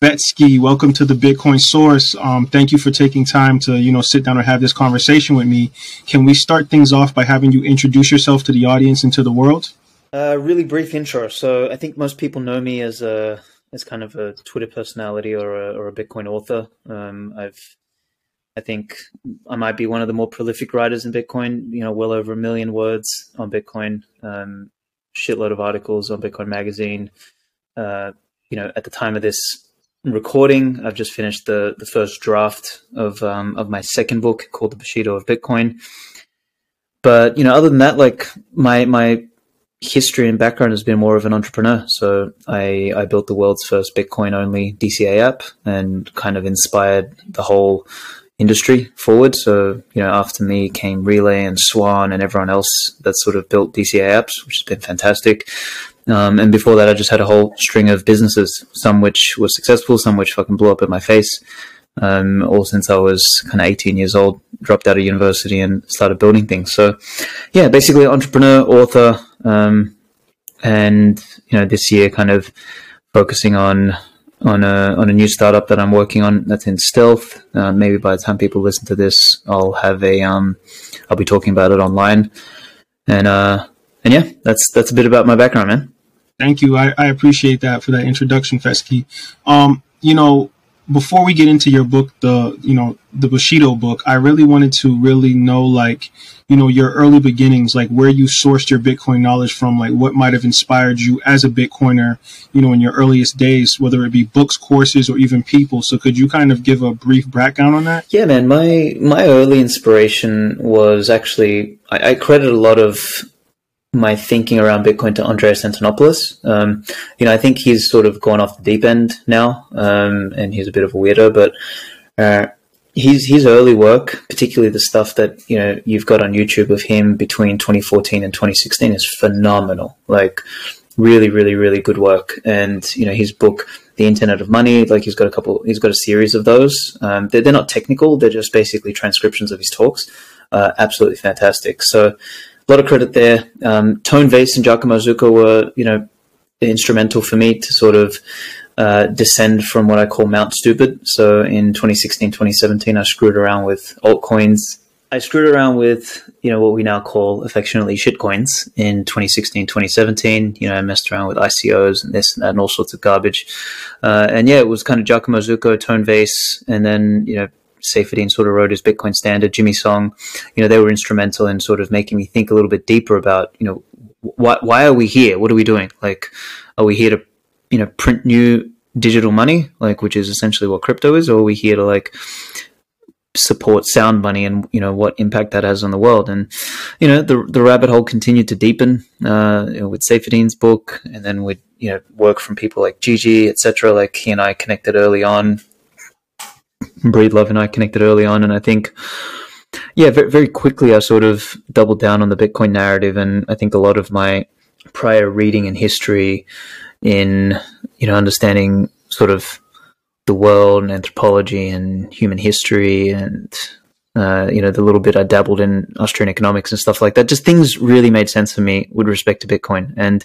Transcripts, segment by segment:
Svetski, welcome to the Bitcoin Source. Um, thank you for taking time to, you know, sit down and have this conversation with me. Can we start things off by having you introduce yourself to the audience and to the world? Uh, really brief intro. So I think most people know me as a as kind of a Twitter personality or a, or a Bitcoin author. Um, I've I think I might be one of the more prolific writers in Bitcoin. You know, well over a million words on Bitcoin, um, shitload of articles on Bitcoin Magazine. Uh, you know, at the time of this recording. I've just finished the the first draft of um, of my second book called The Bushido of Bitcoin. But you know, other than that, like my my history and background has been more of an entrepreneur. So I I built the world's first Bitcoin only DCA app and kind of inspired the whole industry forward. So, you know, after me came Relai and Swan and everyone else that sort of built DCA apps, which has been fantastic. Um, and before that, I just had a whole string of businesses, some which were successful, some which fucking blew up in my face. Um, all since I was kind of 18 years old, dropped out of university and started building things. So, yeah, basically entrepreneur, author, um, and you know, this year kind of focusing on on a on a new startup that I'm working on that's in stealth. Uh, maybe by the time people listen to this, I'll have a um, I'll be talking about it online, and uh, and yeah, that's that's a bit about my background, man. Thank you. I, I appreciate that for that introduction, Svetski. Um, you know, before we get into your book, the you know the Bushido book, I really wanted to really know like you know your early beginnings, like where you sourced your Bitcoin knowledge from, like what might have inspired you as a Bitcoiner, you know, in your earliest days, whether it be books, courses, or even people. So could you kind of give a brief background on that? Yeah, man. My my early inspiration was actually I, I credit a lot of my thinking around Bitcoin to Andreas Antonopoulos. Um, you know, I think he's sort of gone off the deep end now, um, and he's a bit of a weirdo. But uh, his his early work, particularly the stuff that you know you've got on YouTube of him between 2014 and 2016, is phenomenal. Like, really, really, really good work. And you know, his book. The Internet of Money, like he's got a couple, he's got a series of those. Um, they're, they're not technical; they're just basically transcriptions of his talks. Uh, absolutely fantastic. So, a lot of credit there. Um, Tone Vays and Giacomo Zucco were, you know, instrumental for me to sort of uh, descend from what I call Mount Stupid. So in 2016, 2017, I screwed around with altcoins. I screwed around with, you know, what we now call affectionately shitcoins in 2016, 2017. You know, I messed around with ICOs and this and that and all sorts of garbage. Uh, and yeah, it was kind of Giacomo Zucco, Tone Vays, and then, you know, Saifedean sort of wrote his Bitcoin Standard, Jimmy Song, you know, they were instrumental in sort of making me think a little bit deeper about, you know, why why are we here? What are we doing? Like, are we here to, you know, print new digital money, like which is essentially what crypto is, or are we here to like support sound money and you know what impact that has on the world? And you know, the the rabbit hole continued to deepen uh, with Saifedean's book, and then with you know work from people like Gigi, etc. Like he and I connected early on Breedlove and I connected early on, and I think, yeah, very, very quickly I sort of doubled down on the Bitcoin narrative, and I think a lot of my prior reading and history in you know understanding sort of the world and anthropology and human history and uh, you know the little bit I dabbled in Austrian economics and stuff like that. Just things really made sense for me with respect to Bitcoin, and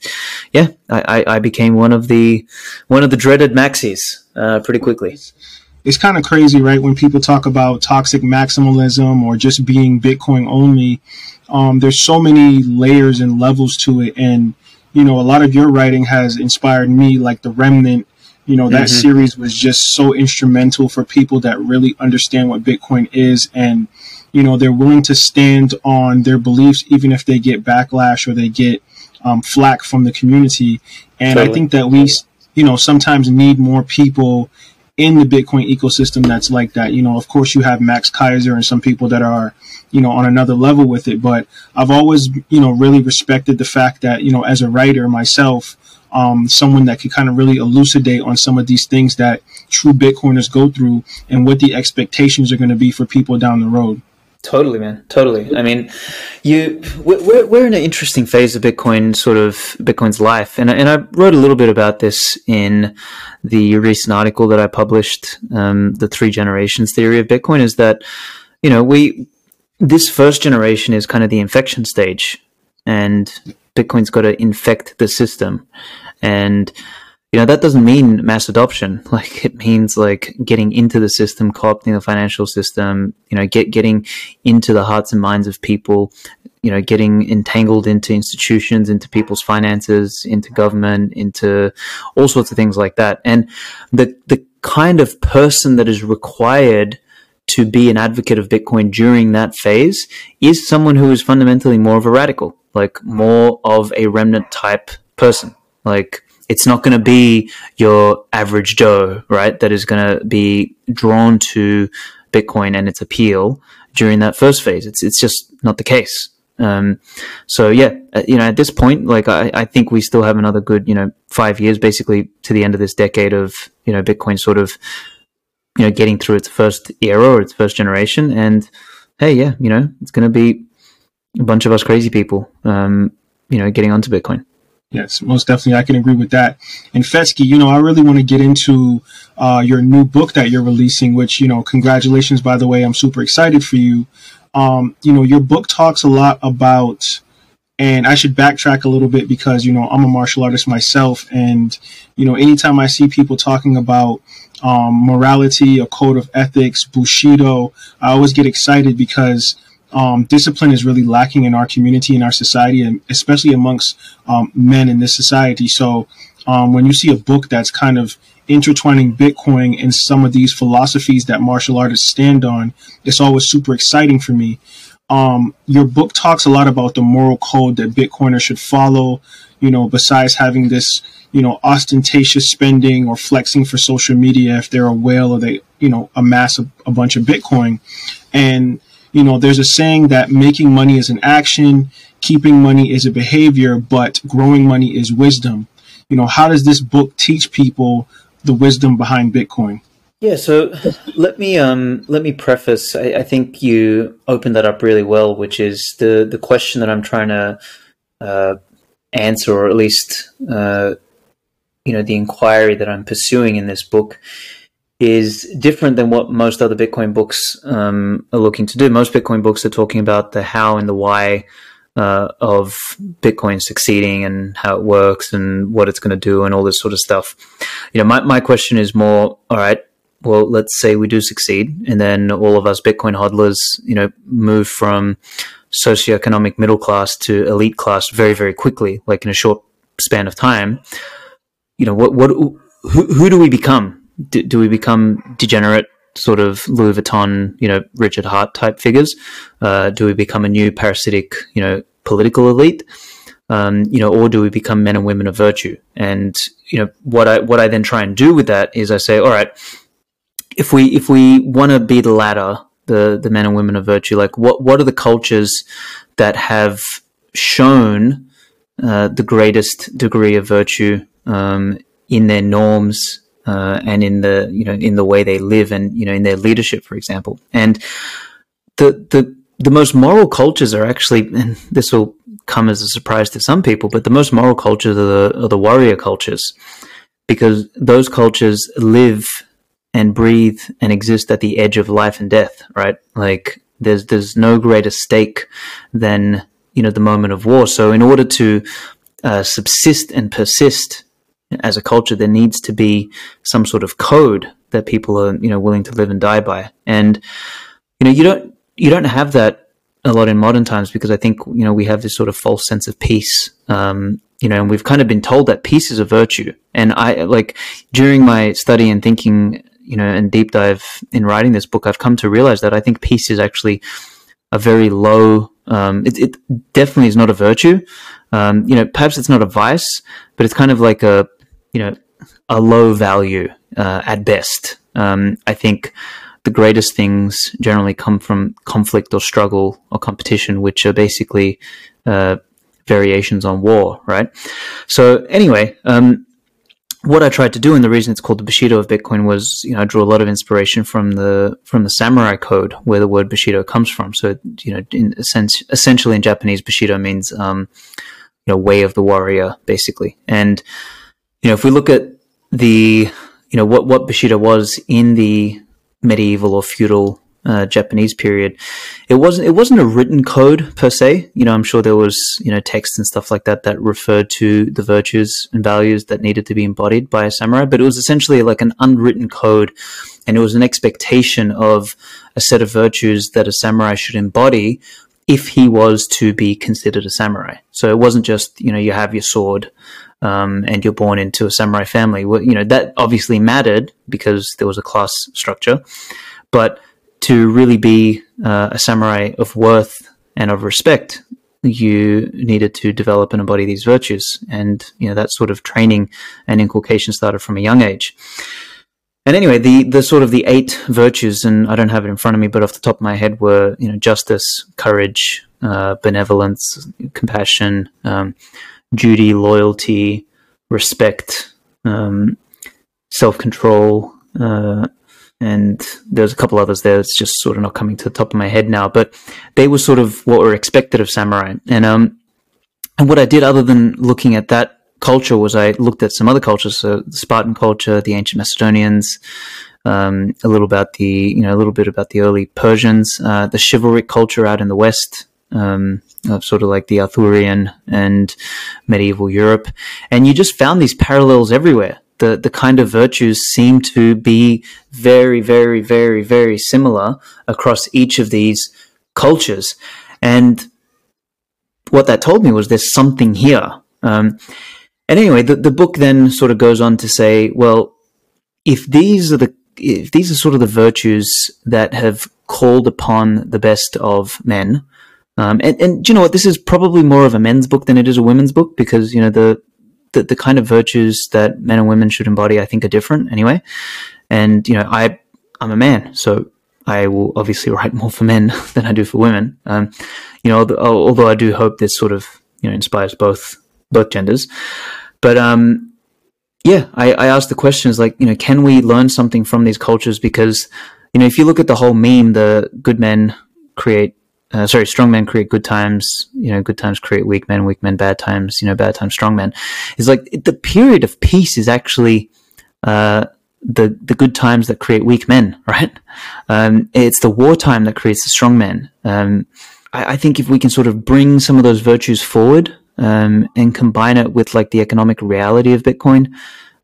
yeah, I, I became one of the one of the dreaded maxis uh, pretty quickly it's kind of crazy, right? When people talk about toxic maximalism or just being Bitcoin only, um, there's so many layers and levels to it. And, you know, a lot of your writing has inspired me, like The Remnant. You know, that mm-hmm. series was just so instrumental for people that really understand what Bitcoin is. And, you know, they're willing to stand on their beliefs, even if they get backlash or they get um, flack from the community. And totally. I think that we, you know, sometimes need more people in the Bitcoin ecosystem that's like that. You know, of course, you have Max Keiser and some people that are, you know, on another level with it. But I've always, you know, really respected the fact that, you know, as a writer myself, um, someone that could kind of really elucidate on some of these things that true Bitcoiners go through and what the expectations are going to be for people down the road. Totally, man. Totally. I mean, you we're we're in an interesting phase of Bitcoin, sort of Bitcoin's life, and and I wrote a little bit about this in the recent article that I published. Um, the three generations theory of Bitcoin is that you know we this first generation is kind of the infection stage, and Bitcoin's got to infect the system, and you know that doesn't mean mass adoption. Like it means like getting into the system co-opting the financial system you know get getting into the hearts and minds of people you know getting entangled into institutions into people's finances into government into all sorts of things like that. And the the kind of person that is required to be an advocate of bitcoin during that phase is someone who is fundamentally more of a radical like more of a remnant type person. Like it's not going to be your average Joe, right? That is going to be drawn to Bitcoin and its appeal during that first phase. It's it's just not the case. Um, so yeah, uh, you know, at this point, like I, I think we still have another good, you know, five years basically to the end of this decade of, you know, Bitcoin sort of, you know, getting through its first era or its first generation. And hey, yeah, you know, it's going to be a bunch of us crazy people, um, you know, getting onto Bitcoin. Yes, most definitely. I can agree with that. And Svetski, you know, I really want to get into uh, your new book that you're releasing, which, you know, congratulations, by the way. I'm super excited for you. Um, you know, your book talks a lot about, and I should backtrack a little bit because, you know, I'm a martial artist myself. And, you know, anytime I see people talking about um, morality, a code of ethics, Bushido, I always get excited because um, discipline is really lacking in our community, in our society, and especially amongst um, men in this society. So um, when you see a book that's kind of intertwining Bitcoin and some of these philosophies that martial artists stand on, it's always super exciting for me. Um, your book talks a lot about the moral code that Bitcoiners should follow. You know, besides having this, you know, ostentatious spending or flexing for social media if they're a whale or they, you know, amass a, a bunch of Bitcoin. And you know, there's a saying that making money is an action, keeping money is a behavior, but growing money is wisdom. You know, how does this book teach people the wisdom behind Bitcoin? Yeah, so let me um, let me preface. I, I, think you opened that up really well, which is the the question that I'm trying to uh, answer, or at least uh, you know the inquiry that I'm pursuing in this book is different than what most other Bitcoin books um, are looking to do. Most Bitcoin books are talking about the how and the why uh, of Bitcoin succeeding and how it works and what it's going to do and all this sort of stuff. You know, my, my question is more, all right, well, let's say we do succeed and then all of us Bitcoin hodlers, you know, move from socioeconomic middle class to elite class very, very quickly, like in a short span of time. You know, what, what, who, who do we become? Do, do we become degenerate sort of Louis Vuitton, you know, Richard Heart type figures? Uh, do we become a new parasitic, you know, political elite? Um, you know, or do we become men and women of virtue? And you know, what I what I then try and do with that is I say, all right, if we if we want to be the latter, the the men and women of virtue, like what what are the cultures that have shown uh, the greatest degree of virtue um, in their norms uh, and in the you know in the way they live and you know in their leadership, for example. And the the the most moral cultures are actually, and this will come as a surprise to some people, but the most moral cultures are the, are the warrior cultures, because those cultures live and breathe and exist at the edge of life and death, right? Like there's there's no greater stake than you know the moment of war. So in order to uh, subsist and persist as a culture, there needs to be some sort of code that people are, you know, willing to live and die by. And, you know, you don't, you don't have that a lot in modern times because I think, you know, we have this sort of false sense of peace. Um, you know, and we've kind of been told that peace is a virtue. And I, like, during my study and thinking, you know, and deep dive in writing this book, I've come to realize that I think peace is actually a very low, um, it, it definitely is not a virtue. Um, you know, perhaps it's not a vice, but it's kind of like a, you know, a low value uh, at best. Um, I think the greatest things generally come from conflict or struggle or competition, which are basically uh, variations on war, right? So anyway, um, what I tried to do, and the reason it's called the Bushido of Bitcoin, was you know I drew a lot of inspiration from the from the samurai code, where the word Bushido comes from. So you know, in sense, essentially in Japanese, Bushido means um, you know way of the warrior, basically, and you know, if we look at the, you know, what, what Bushido was in the medieval or feudal uh, Japanese period, it wasn't it wasn't a written code per se. You know, I'm sure there was you know text and stuff like that that referred to the virtues and values that needed to be embodied by a samurai, but it was essentially like an unwritten code, and it was an expectation of a set of virtues that a samurai should embody if he was to be considered a samurai. So it wasn't just you know you have your sword. Um, and you're born into a samurai family. Well, you know that obviously mattered because there was a class structure, but to really be uh, a samurai of worth and of respect, you needed to develop and embody these virtues. And, you know, that sort of training and inculcation started from a young age. And anyway, the, the sort of the eight virtues, and I don't have it in front of me, but off the top of my head were, you know, justice, courage, uh, benevolence, compassion, um, duty, loyalty, respect, um, self control, uh, and there's a couple others there that's just sort of not coming to the top of my head now, but they were sort of what were expected of samurai. And um, and what I did other than looking at that culture was I looked at some other cultures, so the Spartan culture, the ancient Macedonians, um, a little about the you know a little bit about the early Persians, uh, the chivalric culture out in the west. Um, of sort of like the Arthurian and medieval Europe, and you just found these parallels everywhere the the kind of virtues seem to be very, very, very, very similar across each of these cultures. And what that told me was there's something here. Um, and anyway, the, the book then sort of goes on to say, well, if these are the if these are sort of the virtues that have called upon the best of men, um, and, and you know what, this is probably more of a men's book than it is a women's book because you know the the, the kind of virtues that men and women should embody, I think, are different anyway. And you know, I I'm a man, so I will obviously write more for men than I do for women. Um, you know, although I do hope this sort of you know inspires both both genders. But um, yeah, I, I asked the questions like, you know, can we learn something from these cultures? Because you know, if you look at the whole meme, the good men create uh, sorry, strong men create good times. You know, good times create weak men. Weak men bad times. You know, bad times strong men. It's like the period of peace is actually uh, the the good times that create weak men, right? Um, it's the wartime that creates the strong men. Um, I, I, think if we can sort of bring some of those virtues forward um, and combine it with like the economic reality of Bitcoin.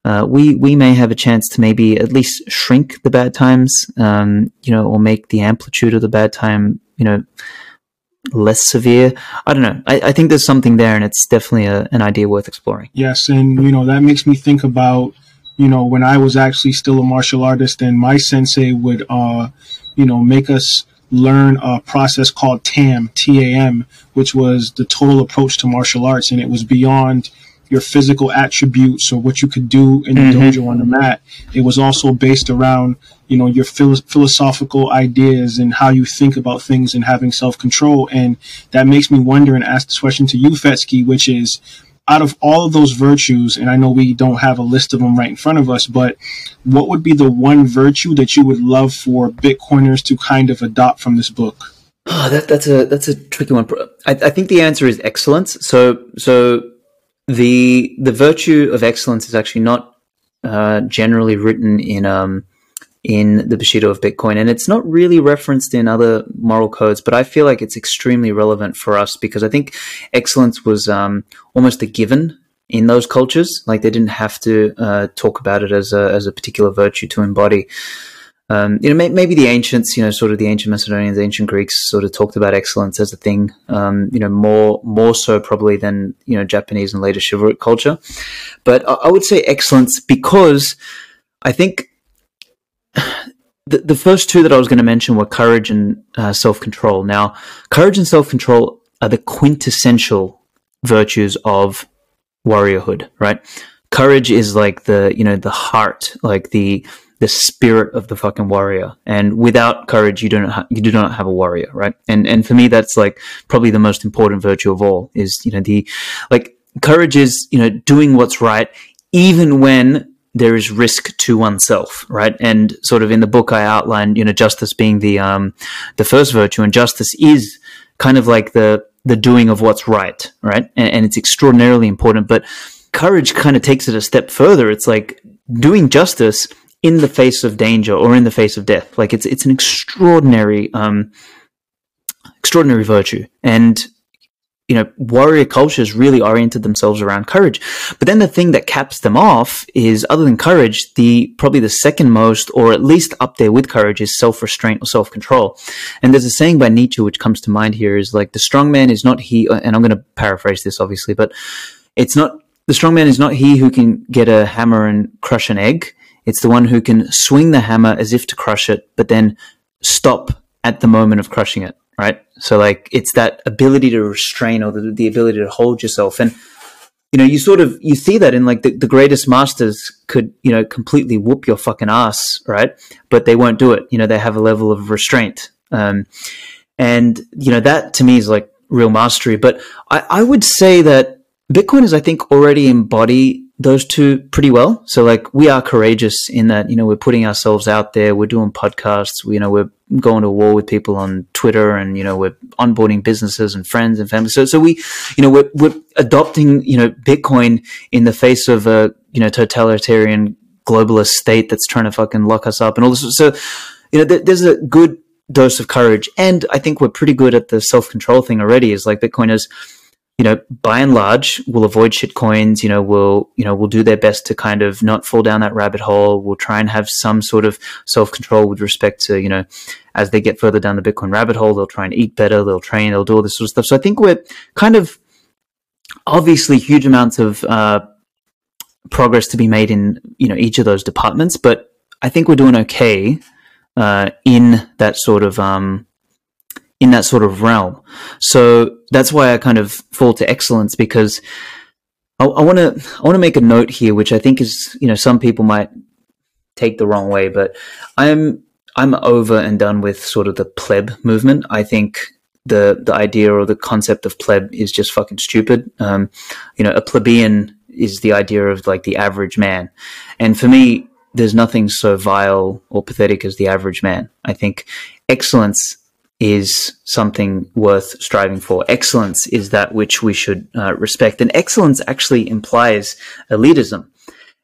Uh, we we may have a chance to maybe at least shrink the bad times, um, you know, or make the amplitude of the bad time you know less severe. I don't know. I, I think there's something there, and it's definitely a, an idea worth exploring. Yes, and you know that makes me think about you know when I was actually still a martial artist, and my sensei would uh, you know make us learn a process called TAM, T A M, which was the total approach to martial arts, and it was beyond your physical attributes or what you could do in the mm-hmm. dojo on the mat. It was also based around, you know, your philo- philosophical ideas and how you think about things and having self control. And that makes me wonder and ask this question to you, Svetski, which is, out of all of those virtues, and I know we don't have a list of them right in front of us, but what would be the one virtue that you would love for Bitcoiners to kind of adopt from this book? Oh, that, that's a that's a tricky one. I, I think the answer is excellence. So so the the virtue of excellence is actually not uh, generally written in um, in the Bushido of Bitcoin, and it's not really referenced in other moral codes. But I feel like it's extremely relevant for us because I think excellence was um, almost a given in those cultures. Like they didn't have to uh, talk about it as a as a particular virtue to embody um, you know, may, maybe the ancients, you know, sort of the ancient Macedonians, ancient Greeks, sort of talked about excellence as a thing. Um, you know, more more so probably than you know Japanese and later chivalric culture. But I, I would say excellence because I think the the first two that I was going to mention were courage and uh, self control. Now, courage and self control are the quintessential virtues of warriorhood, right? Courage is like the you know the heart, like the the spirit of the fucking warrior. And without courage, you don't ha- you do not have a warrior, right? And and for me, that's like probably the most important virtue of all is you know the like courage is you know doing what's right even when there is risk to oneself, right? And sort of in the book, I outlined you know justice being the um the first virtue, and justice is kind of like the the doing of what's right, right? And, and it's extraordinarily important, but courage kind of takes it a step further. It's like doing justice in the face of danger or in the face of death. Like it's it's an extraordinary um, extraordinary virtue, and you know, warrior cultures really oriented themselves around courage. But then the thing that caps them off is, other than courage, the probably the second most, or at least up there with courage, is self restraint or self control. And there's a saying by Nietzsche which comes to mind here is like, the strong man is not he, and I'm going to paraphrase this obviously, but it's not, the strong man is not he who can get a hammer and crush an egg. It's the one who can swing the hammer as if to crush it, but then stop at the moment of crushing it right? So like it's that ability to restrain or the, the ability to hold yourself. And, you know, you sort of, you see that in like the, the greatest masters could, you know, completely whoop your fucking ass, right? But they won't do it. You know, they have a level of restraint. Um, and, you know, that to me is like real mastery. But I, I would say that Bitcoiners, I think, already embody those two pretty well. So like we are courageous in that, you know, we're putting ourselves out there. We're doing podcasts. We, you know, we're going to war with people on Twitter and, you know, we're onboarding businesses and friends and family. So, so we, you know, we're, we're adopting, you know, Bitcoin in the face of a, you know, totalitarian globalist state that's trying to fucking lock us up and all this. So, you know, th- there's a good dose of courage. And I think we're pretty good at the self control thing already is like Bitcoiners, you know, by and large, will avoid shit coins. You know, will you know will do their best to kind of not fall down that rabbit hole. Will try and have some sort of self control with respect to you know, as they get further down the Bitcoin rabbit hole, they'll try and eat better. They'll train. They'll do all this sort of stuff. So I think we're kind of obviously huge amounts of uh, progress to be made in you know each of those departments, but I think we're doing okay uh, in that sort of um, in that sort of realm. So that's why I kind of fall to excellence because I want to I want to make a note here, which I think is you know some people might take the wrong way, but I'm I'm over and done with sort of the pleb movement. I think the the idea or the concept of pleb is just fucking stupid. Um, you know, a plebeian is the idea of like the average man, and for me, there's nothing so vile or pathetic as the average man. I think excellence is something worth striving for. Excellence is that which we should uh, respect, and excellence actually implies elitism.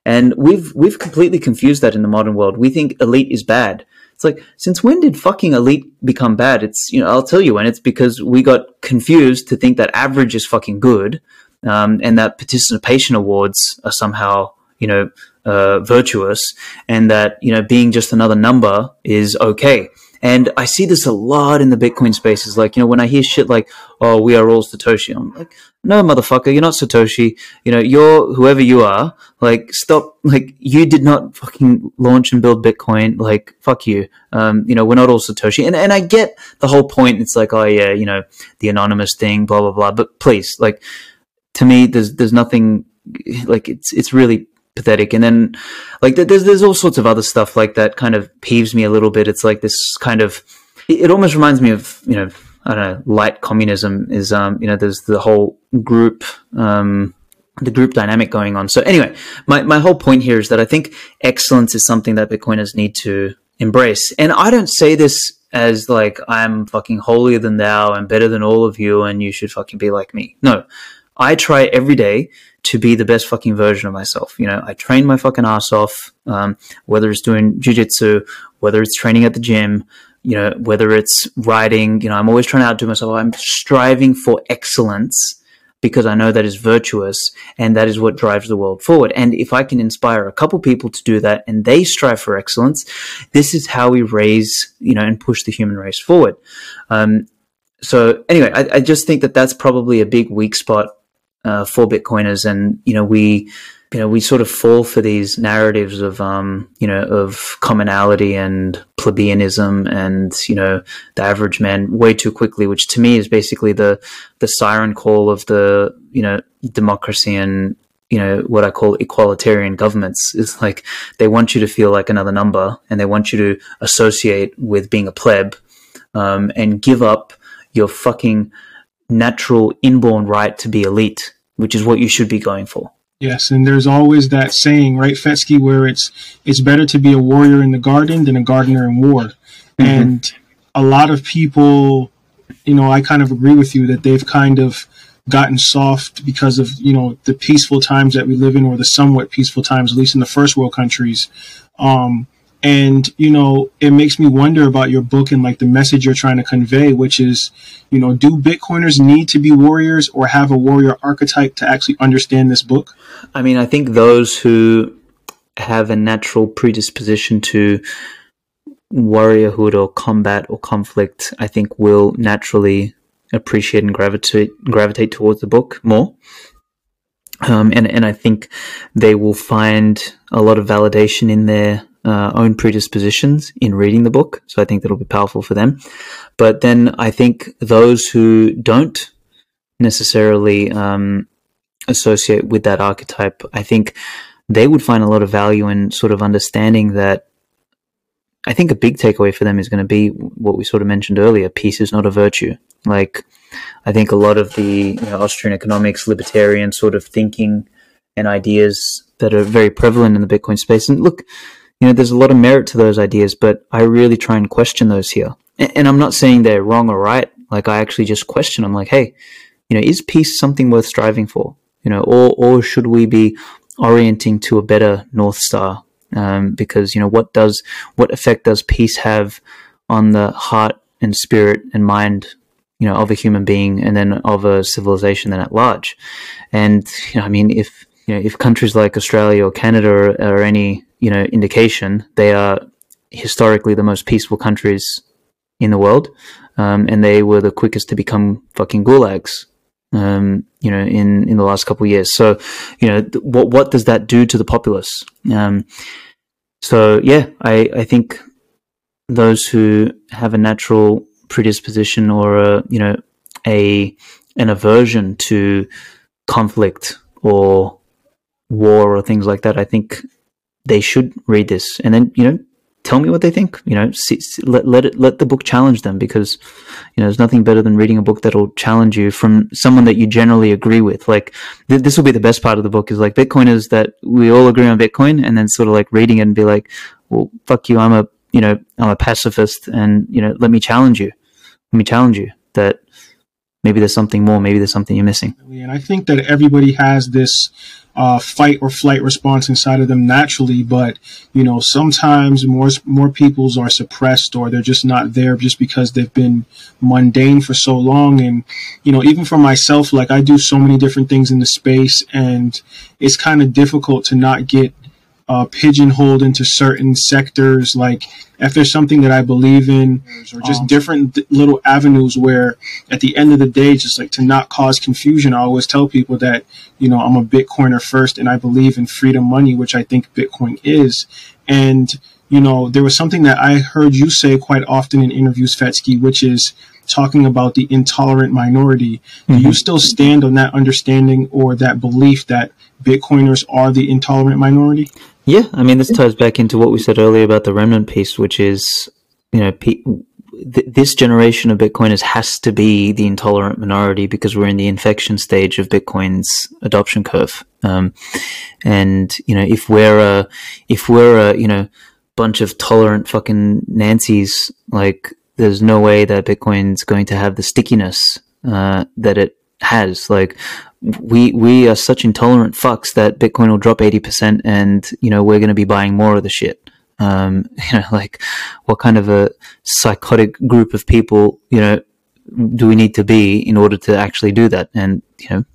And we've we've completely confused that in the modern world. We think elite is bad. It's like since when did fucking elite become bad? It's you know I'll tell you when. It's because we got confused to think that average is fucking good, um, and that participation awards are somehow you know uh, virtuous, and that you know being just another number is okay. And I see this a lot in the Bitcoin spaces. Like, you know, when I hear shit like, oh, we are all Satoshi, I'm like, no, motherfucker, you're not Satoshi. You know, you're whoever you are. Like, stop. Like, you did not fucking launch and build Bitcoin. Like, fuck you. Um, you know, we're not all Satoshi. And, and I get the whole point. It's like, oh, yeah, you know, the anonymous thing, blah, blah, blah. But please, like, to me, there's, there's nothing, like, it's, it's really pathetic. And then like there's there's all sorts of other stuff like that kind of peeves me a little bit. It's like this kind of it almost reminds me of you know I don't know light communism is um you know there's the whole group um the group dynamic going on. So anyway, my my whole point here is that I think excellence is something that Bitcoiners need to embrace. And I don't say this as like I'm fucking holier than thou and better than all of you and you should fucking be like me. No. I try every day to be the best fucking version of myself. You know, I train my fucking ass off, um, whether it's doing jujitsu, whether it's training at the gym, you know, whether it's writing, you know, I'm always trying to outdo myself. I'm striving for excellence because I know that is virtuous and that is what drives the world forward. And if I can inspire a couple people to do that and they strive for excellence, this is how we raise, you know, and push the human race forward. Um, so anyway, I, I, just think that that's probably a big weak spot uh, for Bitcoiners, and you know we you know we sort of fall for these narratives of um, you know of commonality and plebeianism and you know the average man way too quickly, which to me is basically the the siren call of the you know democracy and you know what I call equalitarian governments. Is like they want you to feel like another number and they want you to associate with being a pleb um, and give up your fucking natural inborn right to be elite which is what you should be going for. Yes, and there's always that saying, right, Svetski, where it's it's better to be a warrior in the garden than a gardener in war. Mm-hmm. And a lot of people, you know, I kind of agree with you that they've kind of gotten soft because of you know the peaceful times that we live in, or the somewhat peaceful times, at least in the first world countries. Um, and you know it makes me wonder about your book and like the message you're trying to convey which is you know do bitcoiners need to be warriors or have a warrior archetype to actually understand this book? I mean i think those who have a natural predisposition to warriorhood or combat or conflict i think will naturally appreciate and gravitate gravitate towards the book more. Um, and and I think they will find a lot of validation in their uh, own predispositions in reading the book. So I think that'll be powerful for them. But then I think those who don't necessarily um, associate with that archetype, I think they would find a lot of value in sort of understanding that. I think a big takeaway for them is going to be what we sort of mentioned earlier: peace is not a virtue. Like, I think a lot of the you know, Austrian economics, libertarian sort of thinking and ideas that are very prevalent in the Bitcoin space. And look, you know, there's a lot of merit to those ideas, but I really try and question those here. And, I'm not saying they're wrong or right. Like I actually just question. I'm like, hey, you know, is peace something worth striving for? You know, or or should we be orienting to a better north star? Um, because you know, what does what effect does peace have on the heart and spirit and mind you know of a human being and then of a civilization then at large and you know i mean if you know if countries like australia or canada are, are any you know indication, they are historically the most peaceful countries in the world, um, and they were the quickest to become fucking gulags. Um, you know, in, in the last couple of years. So, you know, th- what what does that do to the populace? Um, so, yeah, I I think those who have a natural predisposition or a you know a an aversion to conflict or war or things like that, I think they should read this. And then you know tell me what they think you know see, let, let it let the book challenge them because you know there's nothing better than reading a book that'll challenge you from someone that you generally agree with. Like th- this will be the best part of the book is like bitcoiners that we all agree on bitcoin and then sort of like reading it and be like well fuck you i'm a you know i'm a pacifist and you know let me challenge you. Let me challenge you that maybe there's something more maybe there's something you're missing and i think that everybody has this uh, fight or flight response inside of them naturally, but you know sometimes more more people's are suppressed or they're just not there just because they've been mundane for so long. And you know even for myself, like I do so many different things in the space, and it's kind of difficult to not get uh, pigeonholed into certain sectors. Like if there's something that I believe in, or just um, different little avenues where, at the end of the day, just like to not cause confusion, I always tell people that you know I'm a Bitcoiner first, and I believe in freedom money, which I think Bitcoin is, and you know there was something that I heard you say quite often in interviews, Svetski, which is talking about the intolerant minority. Mm-hmm. Do you mm-hmm. still stand on that understanding or that belief that Bitcoiners are the intolerant minority? Yeah, I mean, this ties back into what we said earlier about the remnant piece, which is, you know, pe- th- this generation of Bitcoiners has to be the intolerant minority because we're in the infection stage of Bitcoin's adoption curve. Um, and you know, if we're a, if we're a, you know, bunch of tolerant fucking Nancy's, like, there's no way that Bitcoin's going to have the stickiness uh, that it has. Like, we we are such intolerant fucks that Bitcoin will drop eighty percent, and you know we're going to be buying more of the shit. Um, you know, like what kind of a psychotic group of people, you know, do we need to be in order to actually do that? And you know,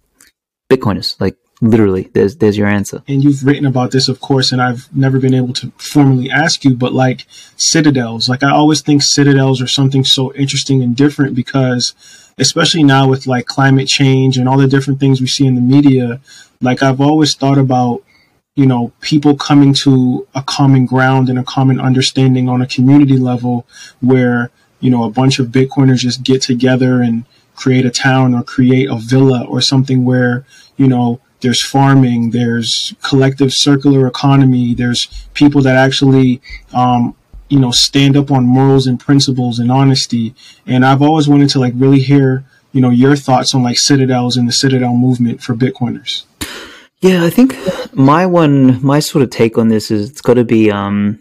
Bitcoiners, like literally, there's there's your answer. And you've written about this, of course, and I've never been able to formally ask you, but like citadels, like I always think citadels are something so interesting and different because especially now with like climate change and all the different things we see in the media, like I've always thought about, you know, people coming to a common ground and a common understanding on a community level where, you know, a bunch of Bitcoiners just get together and create a town or create a villa or something where, you know, there's farming, there's collective circular economy, there's people that actually um, you know stand up on morals and principles and honesty. And i've always wanted to like really hear you know your thoughts on like citadels and the citadel movement for bitcoiners. Yeah i think my one my sort of take on this is it's got to be um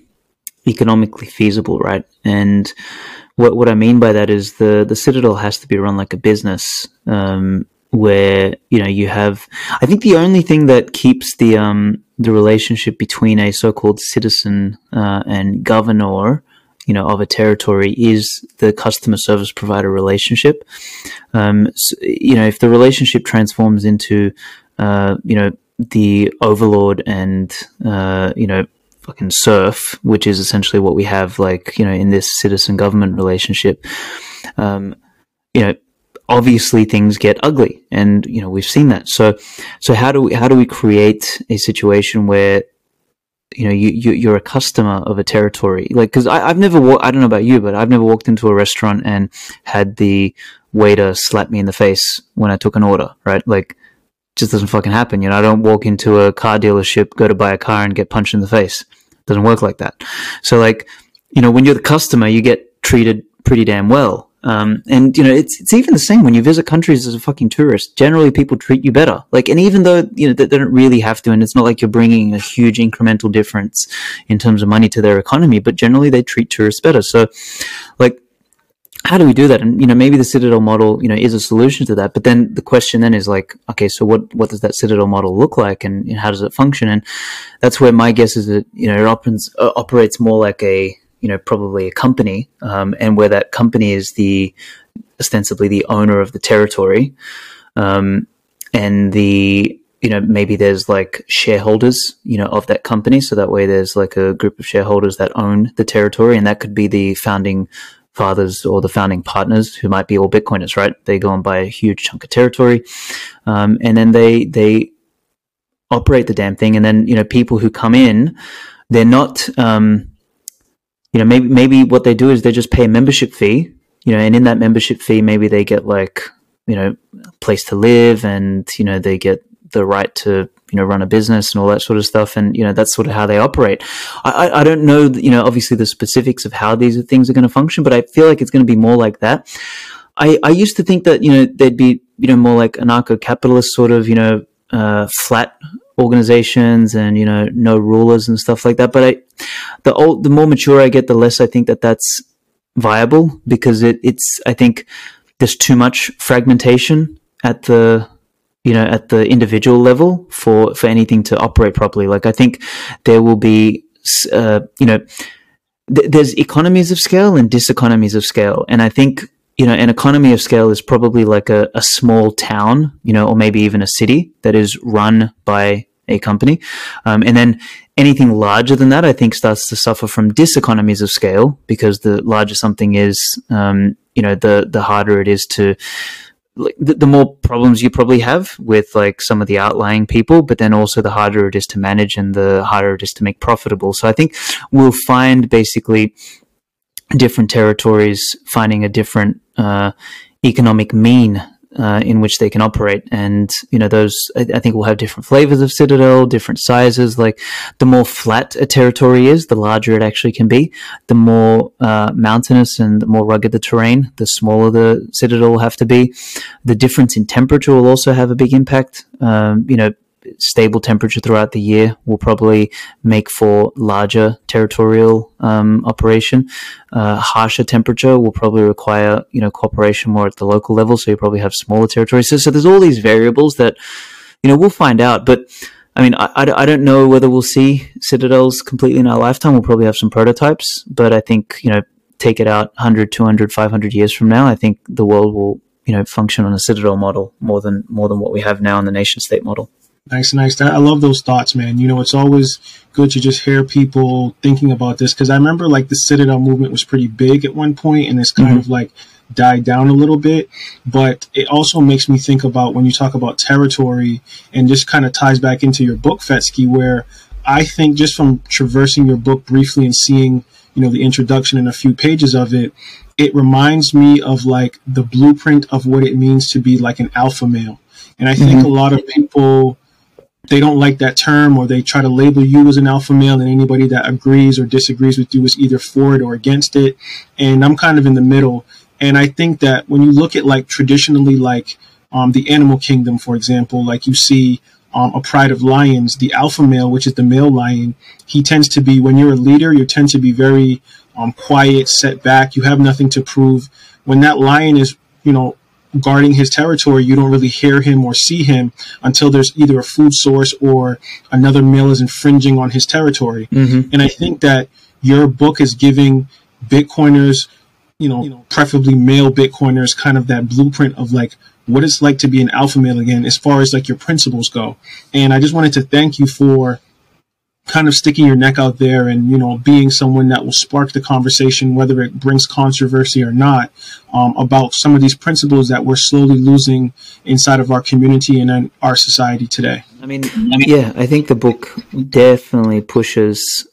economically feasible right? And what what i mean by that is the the citadel has to be run like a business. Um where you know you have i think the only thing that keeps the um the relationship between a so-called citizen uh, and governor you know of a territory is the customer service provider relationship. Um so, you know if the relationship transforms into uh you know the overlord and uh you know fucking serf which is essentially what we have like you know in this citizen government relationship um you know obviously things get ugly and you know we've seen that. So so how do we how do we create a situation where you know you, you you're a customer of a territory? Like because i've never wa- i don't know about you but i've never walked into a restaurant and had the waiter slap me in the face when i took an order right? Like just doesn't fucking happen you know? I don't walk into a car dealership go to buy a car and get punched in the face. Doesn't work like that. So like you know when you're the customer you get treated pretty damn well um, and you know, it's it's even the same when you visit countries as a fucking tourist. Generally, people treat you better. Like, and even though you know they, they don't really have to, and it's not like you're bringing a huge incremental difference in terms of money to their economy, but generally they treat tourists better. So, like, how do we do that? And you know, maybe the Citadel model, you know, is a solution to that. But then the question then is like, okay, so what what does that Citadel model look like, and how does it function? And that's where my guess is that you know it opens, uh, operates more like a you know probably a company, um, and where that company is the ostensibly the owner of the territory, um, and the you know maybe there's like shareholders you know of that company, so that way there's like a group of shareholders that own the territory, and that could be the founding fathers or the founding partners who might be all Bitcoiners, right? They go and buy a huge chunk of territory, um, and then they they operate the damn thing, and then you know people who come in, they're not um, you know, maybe maybe what they do is they just pay a membership fee, you know, and in that membership fee, maybe they get like, you know, a place to live, and you know, they get the right to you know run a business and all that sort of stuff, and you know, that's sort of how they operate. I, I don't know, you know, obviously the specifics of how these things are going to function, but I feel like it's going to be more like that. I, I used to think that you know they'd be you know more like anarcho-capitalist sort of you know uh, flat organizations and you know no rulers and stuff like that. But I, the old, the more mature I get, the less I think that that's viable because it, it's I think there's too much fragmentation at the you know at the individual level for for anything to operate properly. Like I think there will be uh, you know th- there's economies of scale and diseconomies of scale, and I think you know, an economy of scale is probably like a, a small town, you know, or maybe even a city that is run by a company. Um, and then anything larger than that, I think, starts to suffer from diseconomies of scale because the larger something is, um, you know, the the harder it is to. The, the more problems you probably have with like some of the outlying people, but then also the harder it is to manage and the harder it is to make profitable. So I think we'll find basically different territories finding a different uh, economic mean uh, in which they can operate. And, you know, those, I, I, think will have different flavors of Citadel, different sizes. Like the more flat a territory is, the larger it actually can be. The more uh, mountainous and the more rugged the terrain, the smaller the Citadel will have to be. The difference in temperature will also have a big impact. Um, you know, stable temperature throughout the year will probably make for larger territorial um, operation. Uh, harsher temperature will probably require you know cooperation more at the local level, so you probably have smaller territories. So, so there's all these variables that you know we'll find out, but. I mean, I, I, don't know whether we'll see citadels completely in our lifetime. We'll probably have some prototypes, but I think, you know, take it out 100, 200, 500 years from now, I think the world will, you know, function on a citadel model more than more than what we have now in the nation state model. Nice, nice. I love those thoughts, man. You know, it's always good to just hear people thinking about this because I remember like the Citadel movement was pretty big at one point and it's kind mm-hmm. of like died down a little bit. But it also makes me think about when you talk about territory and just kind of ties back into your book, Svetski, where I think just from traversing your book briefly and seeing, you know, the introduction and a few pages of it, it reminds me of like the blueprint of what it means to be like an alpha male. And I think mm-hmm. a lot of people they don't like that term or they try to label you as an alpha male and anybody that agrees or disagrees with you is either for it or against it. And i'm kind of in the middle. And i think that when you look at like traditionally like um, the animal kingdom for example like you see um, a pride of lions the alpha male which is the male lion he tends to be when you're a leader you tend to be very um, quiet set back. You have nothing to prove. When that lion is you know guarding his territory, you don't really hear him or see him until there's either a food source or another male is infringing on his territory. Mm-hmm. And I think that your book is giving Bitcoiners, you know, you know, preferably male Bitcoiners, kind of that blueprint of like what it's like to be an alpha male again, as far as like your principles go. And I just wanted to thank you for kind of sticking your neck out there and you know being someone that will spark the conversation whether it brings controversy or not um, about some of these principles that we're slowly losing inside of our community and in our society today. I mean, I mean yeah i think the book definitely pushes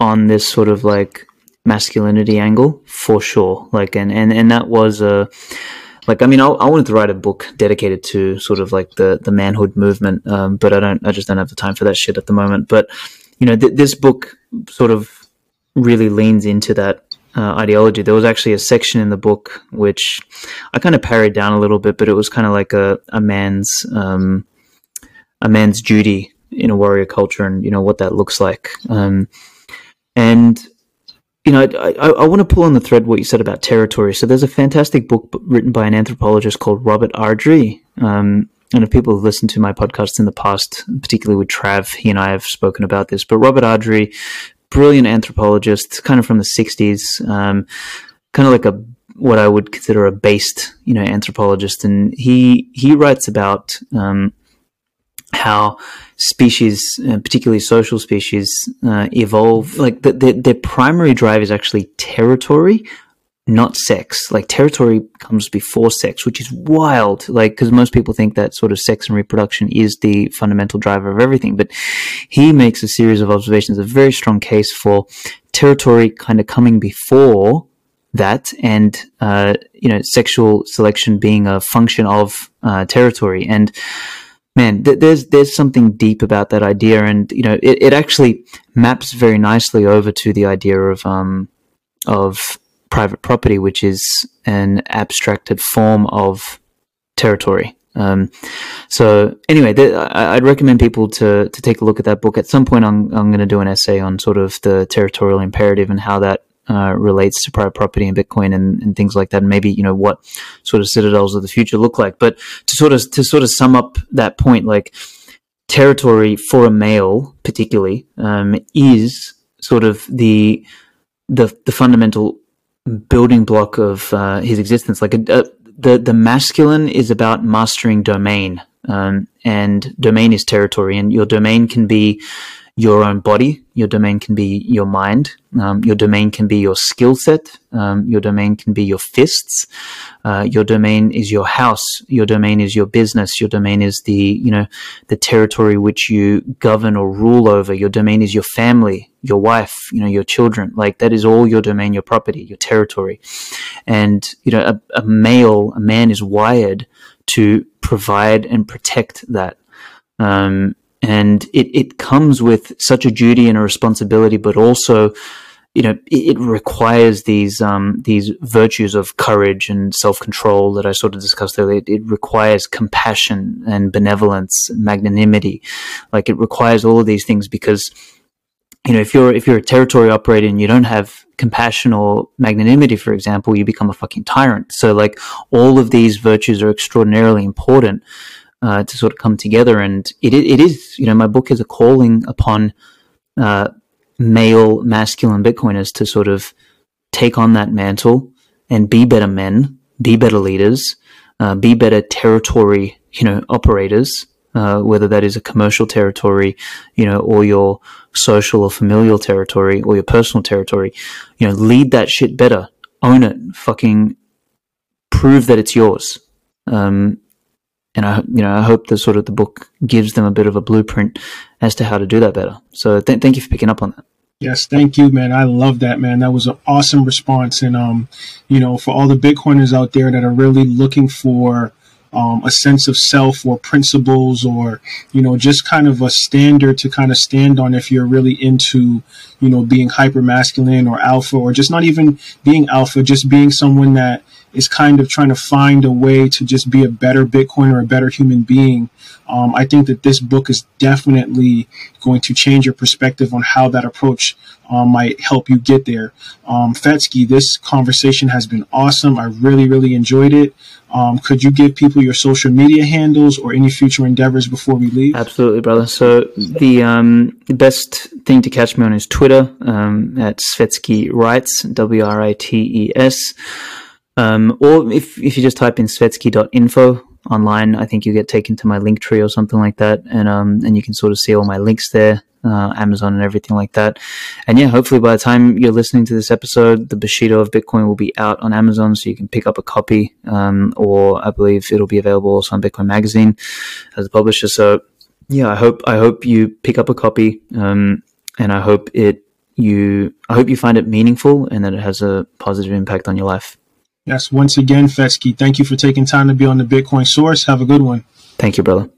on this sort of like masculinity angle for sure. Like and and, and that was a like I mean, I, I, wanted to write a book dedicated to sort of like the the manhood movement, um, but I don't. I just don't have the time for that shit at the moment. But you know, th- this book sort of really leans into that uh, ideology. There was actually a section in the book which I kind of parried down a little bit, but it was kind of like a a man's um, a man's duty in a warrior culture, and you know what that looks like. Um, and you know, I, I, I, want to pull on the thread what you said about territory. So there's a fantastic book written by an anthropologist called Robert Ardrey. Um, and if people have listened to my podcasts in the past, particularly with Trav, he and I have spoken about this. But Robert Ardrey, brilliant anthropologist, kind of from the 60s, um, kind of like a what I would consider a based, you know, anthropologist, and he he writes about um, how species, uh, particularly social species, uh, evolve. Like the, the, their primary drive is actually territory, not sex. Like territory comes before sex, which is wild. Like because most people think that sort of sex and reproduction is the fundamental driver of everything, but he makes a series of observations, a very strong case for territory kind of coming before that and uh, you know sexual selection being a function of uh, territory and man, th- there's there's something deep about that idea, and you know, it, it actually maps very nicely over to the idea of um of private property, which is an abstracted form of territory. Um, so anyway, th- I, would recommend people to to take a look at that book. At some point, I'm I'm going to do an essay on sort of the territorial imperative and how that uh, relates to private property and Bitcoin and, and, things like that, and maybe you know what sort of citadels of the future look like. But to sort of to sort of sum up that point, like territory for a male, particularly, um, is sort of the the the fundamental building block of uh, his existence. Like a, a, the the masculine is about mastering domain, um, and domain is territory, and your domain can be your own body. Your domain can be your mind. Um, your domain can be your skill set. Um, your domain can be your fists. Uh, your domain is your house. Your domain is your business. Your domain is the you know the territory which you govern or rule over. Your domain is your family, your wife, you know your children. Like that is all your domain, your property, your territory. And you know a, a male, a man is wired to provide and protect that. Um, and it, it comes with such a duty and a responsibility, but also, you know, it, it requires these um, these virtues of courage and self control that I sort of discussed earlier. It, it, requires compassion and benevolence, magnanimity, like it requires all of these things because, you know, if you're if you're a territory operator and you don't have compassion or magnanimity, for example, you become a fucking tyrant. So, like, all of these virtues are extraordinarily important uh, to sort of come together. And it, it is, you know, my book is a calling upon uh, male, masculine Bitcoiners to sort of take on that mantle and be better men, be better leaders, uh, be better territory, you know, operators. Uh, whether that is a commercial territory, you know, or your social or familial territory, or your personal territory, you know, lead that shit better, own it, fucking prove that it's yours. Um, and I, you know, I hope the sort of the book gives them a bit of a blueprint as to how to do that better. So th- thank you for picking up on that. Yes, thank you, man. I love that, man. That was an awesome response, and um, you know, for all the Bitcoiners out there that are really looking for um, a sense of self or principles or you know just kind of a standard to kind of stand on if you're really into you know being hyper masculine or alpha or just not even being alpha just being someone that is kind of trying to find a way to just be a better Bitcoin or a better human being, um, I think that this book is definitely going to change your perspective on how that approach um, might help you get there. Um, Svetski, this conversation has been awesome. I really, really enjoyed it. Um, could you give people your social media handles or any future endeavors before we leave? Absolutely, brother. So the um, best thing to catch me on is Twitter um, at Svetski Writes, W R I T E S. Um, or if, if you just type in svetski.info online, I think you get taken to my link tree or something like that. And, um, and you can sort of see all my links there uh, Amazon and everything like that. And yeah, hopefully by the time you're listening to this episode, the Bushido of Bitcoin will be out on Amazon, so you can pick up a copy. Um, or I believe it'll be available also on Bitcoin Magazine as a publisher. So yeah, I hope I hope you pick up a copy, um, and I hope it you I hope you find it meaningful and that it has a positive impact on your life. Yes, once again, Svetski, thank you for taking time to be on the Bitcoin Source. Have a good one. Thank you, brother.